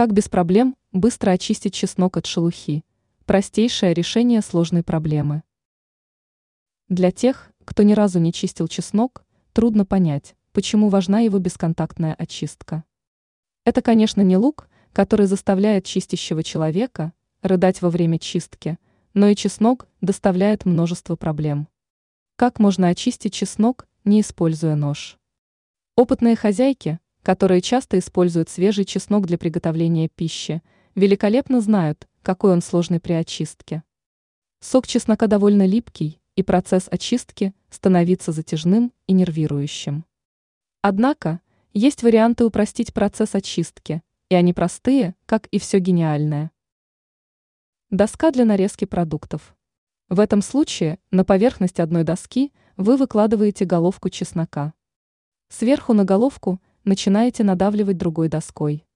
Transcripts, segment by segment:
Как без проблем быстро очистить чеснок от шелухи? Простейшее решение сложной проблемы. Для тех, кто ни разу не чистил чеснок, трудно понять, почему важна его бесконтактная очистка. Это, конечно, не лук, который заставляет чистящего человека рыдать во время чистки, но и чеснок доставляет множество проблем. Как можно очистить чеснок, не используя нож? Опытные хозяйки, которые часто используют свежий чеснок для приготовления пищи, великолепно знают, какой он сложный при очистке. Сок чеснока довольно липкий, и процесс очистки становится затяжным и нервирующим. Однако, есть варианты упростить процесс очистки, и они простые, как и все гениальное. Доска для нарезки продуктов. В этом случае на поверхность одной доски вы выкладываете головку чеснока. Сверху на головку начинаете надавливать другой доской.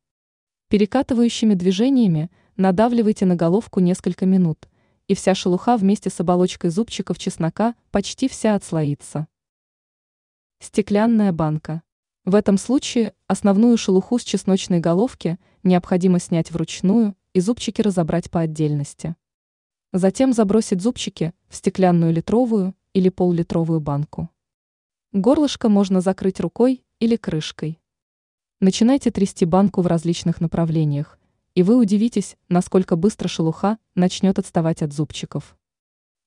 Перекатывающими движениями надавливайте на головку несколько минут, и вся шелуха вместе с оболочкой зубчиков чеснока почти вся отслоится. Стеклянная банка. В этом случае основную шелуху с чесночной головки необходимо снять вручную и зубчики разобрать по отдельности. Затем забросить зубчики в стеклянную литровую или поллитровую банку. Горлышко можно закрыть рукой или крышкой. Начинайте трясти банку в различных направлениях, и вы удивитесь, насколько быстро шелуха начнет отставать от зубчиков.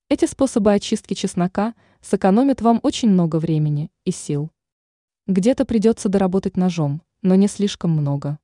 Эти способы очистки чеснока сэкономят вам очень много времени и сил. Где-то придется доработать ножом, но не слишком много.